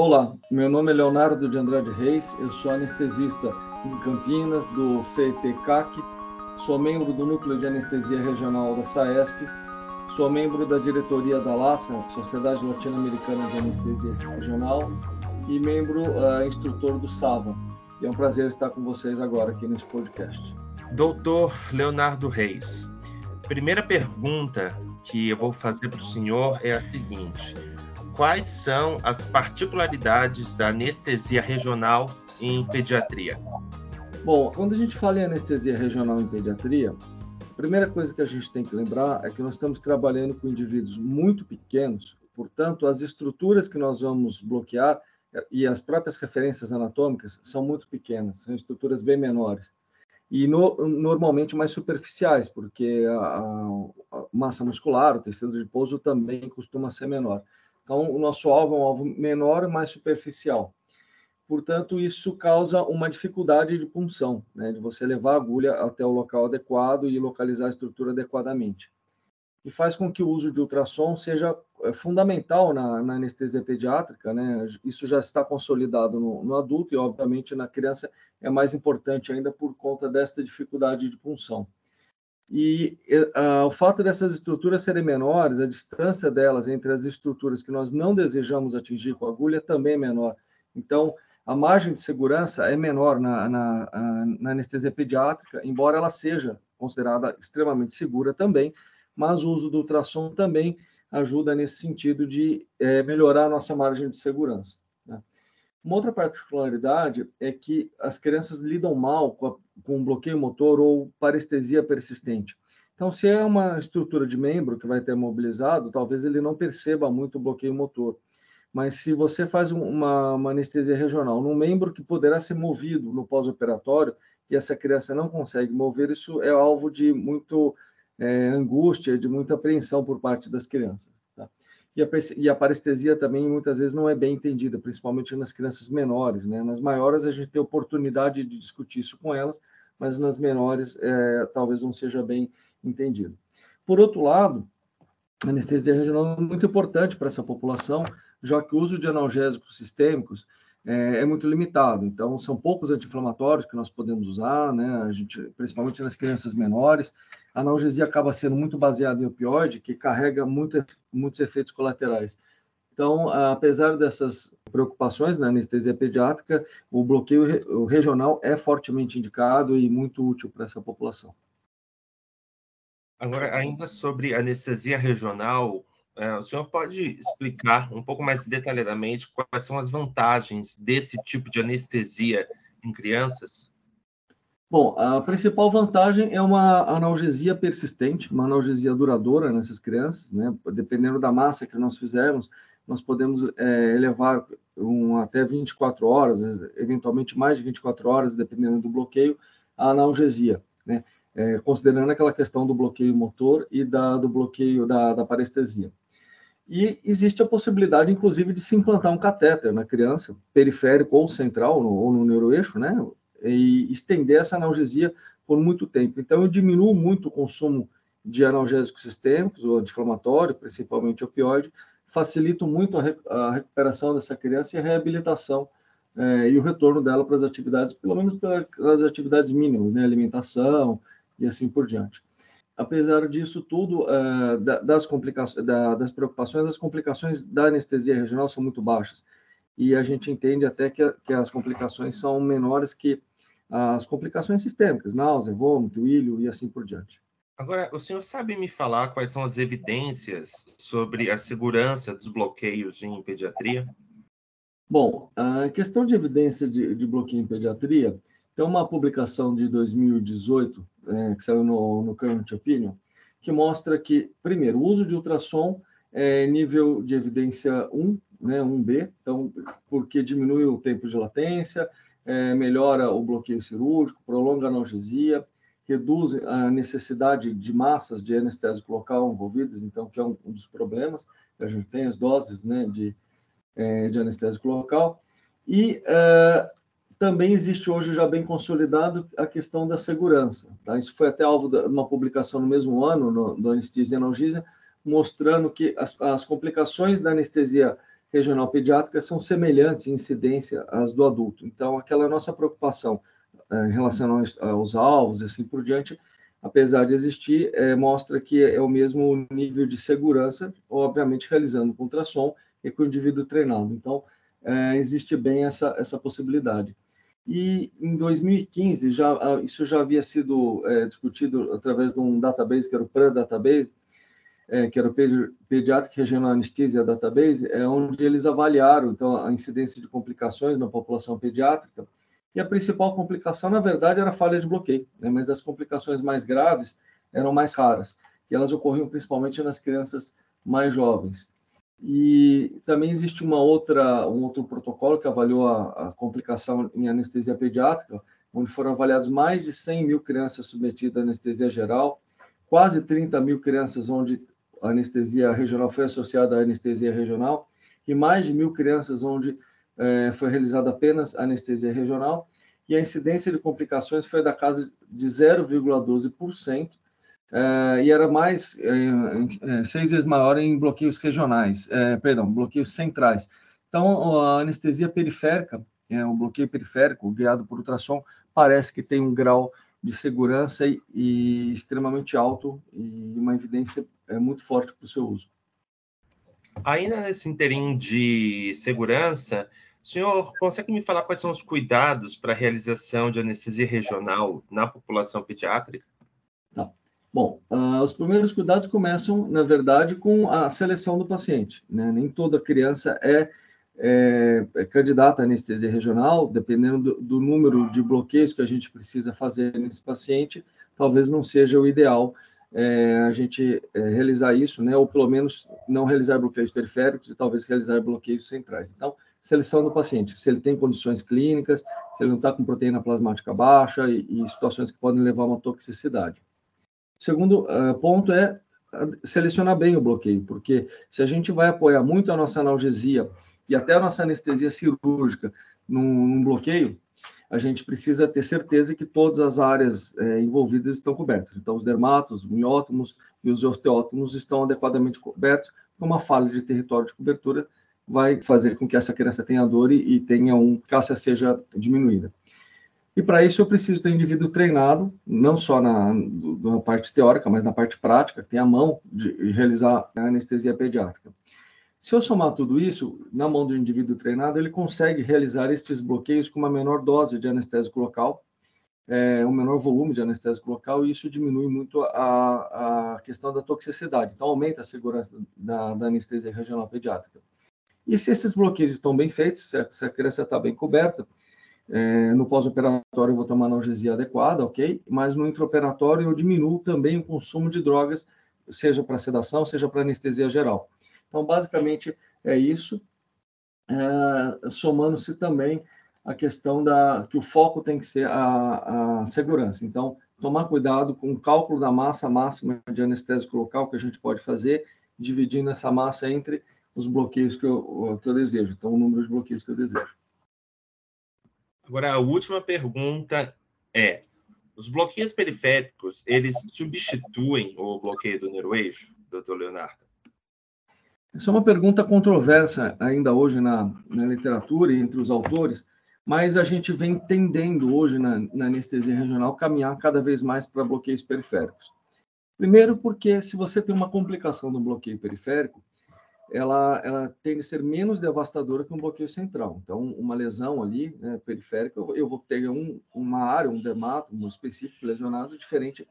olá, meu nome é Leonardo de Andrade Reis, eu sou anestesista em Campinas, do CET-CAC, sou membro do Núcleo de Anestesia Regional da SAESP, sou membro da diretoria da LASCA, Sociedade Latino-Americana de Anestesia Regional, e membro uh, instrutor do SAVA. E é um prazer estar com vocês agora aqui nesse podcast. Doutor Leonardo Reis, primeira pergunta que eu vou fazer para o senhor é a seguinte: quais são as particularidades da anestesia regional em pediatria? Bom, quando a gente fala em anestesia regional em pediatria, a primeira coisa que a gente tem que lembrar é que nós estamos trabalhando com indivíduos muito pequenos, portanto, as estruturas que nós vamos bloquear e as próprias referências anatômicas são muito pequenas, são estruturas bem menores. E no, normalmente mais superficiais, porque a, a, massa muscular, o tecido de pouso também costuma ser menor. Então, o nosso alvo é um alvo menor, mais superficial. Portanto, isso causa uma dificuldade de punção, né, de você levar a agulha até o local adequado e localizar a estrutura adequadamente. E faz com que o uso de ultrassom seja é, fundamental na, na anestesia pediátrica, né? Isso já está consolidado no, no, adulto e, obviamente, na criança é mais importante ainda por conta desta dificuldade de punção. E uh, o fato dessas estruturas serem menores, a distância delas entre as estruturas que nós não desejamos atingir com a agulha também é menor. Então, a margem de segurança é menor na, na, na anestesia pediátrica, embora ela seja considerada extremamente segura também, mas o uso do ultrassom também ajuda nesse sentido de é, melhorar a nossa margem de segurança. Uma outra particularidade é que as crianças lidam mal com, a, com bloqueio motor ou parestesia persistente. Então, se é uma estrutura de membro que vai ter mobilizado, talvez ele não perceba muito o bloqueio motor. Mas se você faz uma, uma anestesia regional num membro que poderá ser movido no pós-operatório e essa criança não consegue mover, isso é alvo de muito é, angústia, de muita apreensão por parte das crianças. E, a, e a parestesia também muitas vezes não é bem entendida, principalmente nas crianças menores. Né? Nas maiores a gente tem oportunidade de discutir isso com elas, mas nas menores é, talvez não seja bem entendido. Por outro lado, a anestesia regional é muito importante para essa população, já que o uso de analgésicos sistêmicos é, é muito limitado. Então, são poucos anti-inflamatórios que nós podemos usar, né? A gente, principalmente nas crianças menores. A analgesia acaba sendo muito baseada em opioide, que carrega muito, muitos efeitos colaterais. Então, apesar dessas preocupações na anestesia pediátrica, o bloqueio regional é fortemente indicado e muito útil para essa população. Agora, ainda sobre anestesia regional, é, o senhor pode explicar um pouco mais detalhadamente quais são as vantagens desse tipo de anestesia em crianças? Bom, a principal vantagem é uma analgesia persistente, uma analgesia duradoura nessas crianças, né? Dependendo da massa que nós fizermos, nós podemos é, elevar um, até 24 horas, eventualmente mais de 24 horas, dependendo do bloqueio, a analgesia, né? É, considerando aquela questão do bloqueio motor e da, do bloqueio da, da parestesia. E existe a possibilidade, inclusive, de se implantar um catéter na criança, periférico ou central, no, ou no neuroeixo, né? E estender essa analgesia por muito tempo. Então, eu diminuo muito o consumo de analgésicos sistêmicos, ou anti-inflamatório, principalmente opioide, facilito muito a, a, recuperação dessa criança e a reabilitação é, e o retorno dela para as atividades, pelo menos para as atividades mínimas, né? Alimentação e assim por diante apesar disso tudo, uh, das complicações, da, das preocupações, as complicações da anestesia regional são muito baixas. E a gente entende até que, que as complicações são menores que as complicações sistêmicas, náusea, vômito, ilho e assim por diante. Agora, o senhor sabe me falar quais são as evidências sobre a segurança dos bloqueios em pediatria? Bom, a questão de evidência de, de bloqueio em pediatria, tem uma publicação de 2018 é, que saiu no, no Current Opinion, que mostra que, primeiro, o uso de ultrassom é nível de evidência 1, né, 1B, então, porque diminui o tempo de latência, é, melhora o bloqueio cirúrgico, prolonga a analgesia, reduz a necessidade de massas de anestésico local envolvidas, então, que é um, um dos problemas, a gente tem as doses né, de, é, de anestésico local, e uh, também existe hoje já bem consolidado a questão da segurança. Tá? Isso foi até alvo de uma publicação no mesmo ano, no, do Anestesia e Analgesia, mostrando que as, as, complicações da anestesia regional pediátrica são semelhantes em incidência às do adulto. Então, aquela nossa preocupação é, em relação aos, aos alvos e assim por diante, apesar de existir, é, mostra que é o mesmo nível de segurança, obviamente realizando com ultrassom e com o indivíduo treinado. Então, é, existe bem essa, essa possibilidade. E em 2015, já, isso já havia sido é, discutido através de um database, que era o PRAN Database, é, que era o Pediatric Regional Anesthesia Database, é onde eles avaliaram então, a incidência de complicações na população pediátrica, e a principal complicação, na verdade, era falha de bloqueio, né? mas as complicações mais graves eram mais raras, e elas ocorriam principalmente nas crianças mais jovens. E também existe uma outra, um outro protocolo que avaliou a, a complicação em anestesia pediátrica, onde foram avaliadas mais de 100 mil crianças submetidas à anestesia geral, quase 30 mil crianças onde a anestesia regional foi associada à anestesia regional, e mais de mil crianças onde é, foi realizada apenas anestesia regional. E a incidência de complicações foi da casa de 0,12%, é, e era mais, é, é, seis vezes maior em bloqueios regionais, perdão, bloqueios centrais. Então, a anestesia periférica, é, o bloqueio periférico guiado por ultrassom, parece que tem um grau de segurança e, e extremamente alto e uma evidência é, muito forte para o seu uso. Ainda nesse interim de segurança, o senhor consegue me falar quais são os cuidados para a realização de anestesia regional na população pediátrica? Bom, uh, os primeiros cuidados começam, na verdade, com a seleção do paciente. Né? Nem toda criança é, é, é candidata à anestesia regional, dependendo do, do, número de bloqueios que a gente precisa fazer nesse paciente, talvez não seja o ideal é, a gente é, realizar isso, né? ou pelo menos não realizar bloqueios periféricos e talvez realizar bloqueios centrais. Então, seleção do paciente, se ele tem condições clínicas, se ele não está com proteína plasmática baixa e, e, situações que podem levar a uma toxicidade. Segundo uh, ponto é selecionar bem o bloqueio, porque se a gente vai apoiar muito a nossa analgesia e até a nossa anestesia cirúrgica num, num bloqueio, a gente precisa ter certeza que todas as áreas é, envolvidas estão cobertas. Então, os dermatos, os miótomos e os osteótomos estão adequadamente cobertos, uma falha de território de cobertura vai fazer com que essa criança tenha dor e, e tenha um cálcio seja diminuída. E para isso eu preciso ter um indivíduo treinado, não só na, na parte teórica, mas na parte prática, que tem a mão de realizar a anestesia pediátrica. Se eu somar tudo isso, na mão do indivíduo treinado, ele consegue realizar estes bloqueios com uma menor dose de anestésico local, é, um menor volume de anestésico local, e isso diminui muito a, a questão da toxicidade. Então, aumenta a segurança da, da anestesia regional pediátrica. E se esses bloqueios estão bem feitos, se a, se a criança está bem coberta, é, no pós-operatório eu vou tomar analgesia adequada, ok? Mas no intraoperatório eu diminuo também o consumo de drogas, seja para sedação, seja para anestesia geral. Então, basicamente, é isso, é, somando-se também a questão da que o foco tem que ser a, a segurança. Então, tomar cuidado com o cálculo da massa máxima de anestésico local que a gente pode fazer, dividindo essa massa entre os bloqueios que eu, que eu desejo, então o número de bloqueios que eu desejo. Agora, a última pergunta é: os bloqueios periféricos, eles substituem o bloqueio do neuroeixo, doutor Leonardo? Essa é uma pergunta controversa ainda hoje na, na literatura e entre os autores, mas a gente vem tendendo hoje na, na anestesia regional caminhar cada vez mais para bloqueios periféricos. Primeiro, porque se você tem uma complicação do bloqueio periférico, ela, ela tende a ser menos devastadora que um bloqueio central. Então, uma lesão ali, né, periférica, eu vou ter um, uma área, um dermato específico lesionado, diferente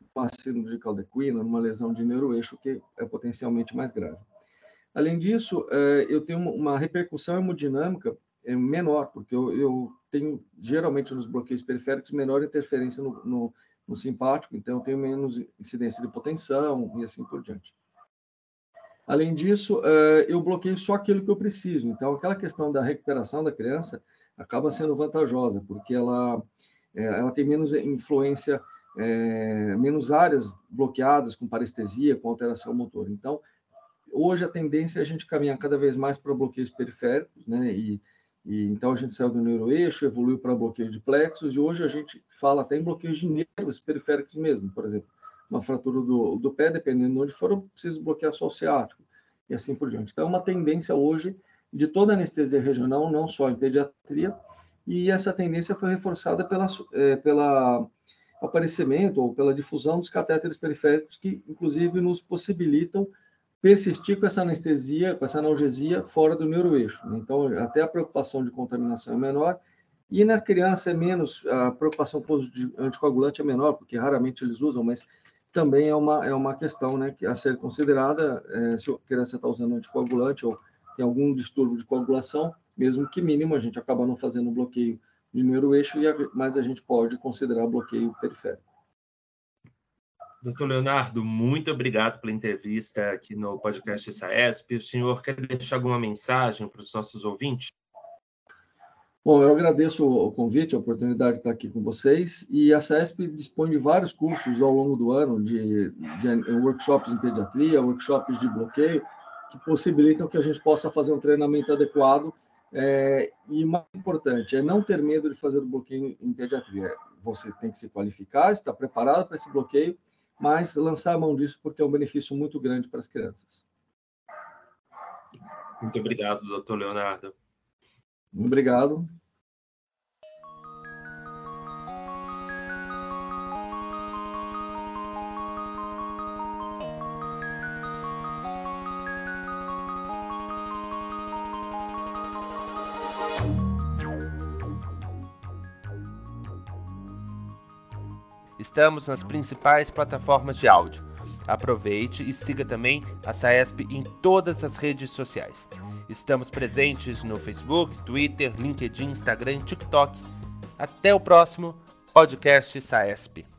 de uma síndrome de caldequina, uma lesão de neuroeixo, que é potencialmente mais grave. Além disso, é, eu tenho uma repercussão hemodinâmica é, menor, porque eu, eu tenho, geralmente, nos bloqueios periféricos, menor interferência no, no, no simpático, então eu tenho menos incidência de hipotensão e assim por diante. Além disso, eh, eu bloqueio só aquilo que eu preciso. Então, aquela questão da recuperação da criança acaba sendo vantajosa, porque ela, eh, ela tem menos influência, é, menos áreas bloqueadas com parestesia, com alteração motor. Então, hoje a tendência é a gente caminhar cada vez mais para bloqueios periféricos, né? E, e então a gente saiu do neuroeixo, evoluiu para bloqueio de plexos, e hoje a gente fala até em bloqueios de nervos periféricos mesmo, por exemplo uma fratura do, do pé, dependendo de onde for, eu preciso bloquear só o ciático, e assim por diante. Então, é uma tendência hoje de toda anestesia regional, não só em pediatria, e essa tendência foi reforçada pela, é, pela aparecimento ou pela difusão dos catéteres periféricos, que inclusive nos possibilitam persistir com essa anestesia, com essa analgesia fora do neuroeixo. Então, até a preocupação de contaminação é menor, e na criança é menos, a preocupação com o anticoagulante é menor, porque raramente eles usam, mas também é uma, é uma questão né, a ser considerada, é, se a criança está usando anticoagulante ou tem algum distúrbio de coagulação, mesmo que mínimo, a gente acaba não fazendo bloqueio de neuroeixo, mas a gente pode considerar bloqueio periférico. Doutor Leonardo, muito obrigado pela entrevista aqui no podcast SAESP. O senhor quer deixar alguma mensagem para os nossos ouvintes? Bom, eu agradeço o convite, a oportunidade de estar aqui com vocês. E a SAESP dispõe de vários cursos ao longo do ano, de, de workshops em pediatria, workshops de bloqueio, que possibilitam que a gente possa fazer um treinamento adequado. É, e mais importante, é não ter medo de fazer o bloqueio em pediatria. Você tem que se qualificar, estar preparado para esse bloqueio, mas lançar a mão disso porque é um benefício muito grande para as crianças. Muito obrigado, doutor Leonardo. Obrigado. Estamos nas principais plataformas de áudio. Aproveite e siga também a SAESP em todas as redes sociais. Estamos presentes no Facebook, Twitter, LinkedIn, Instagram TikTok. Até o próximo podcast SAESP.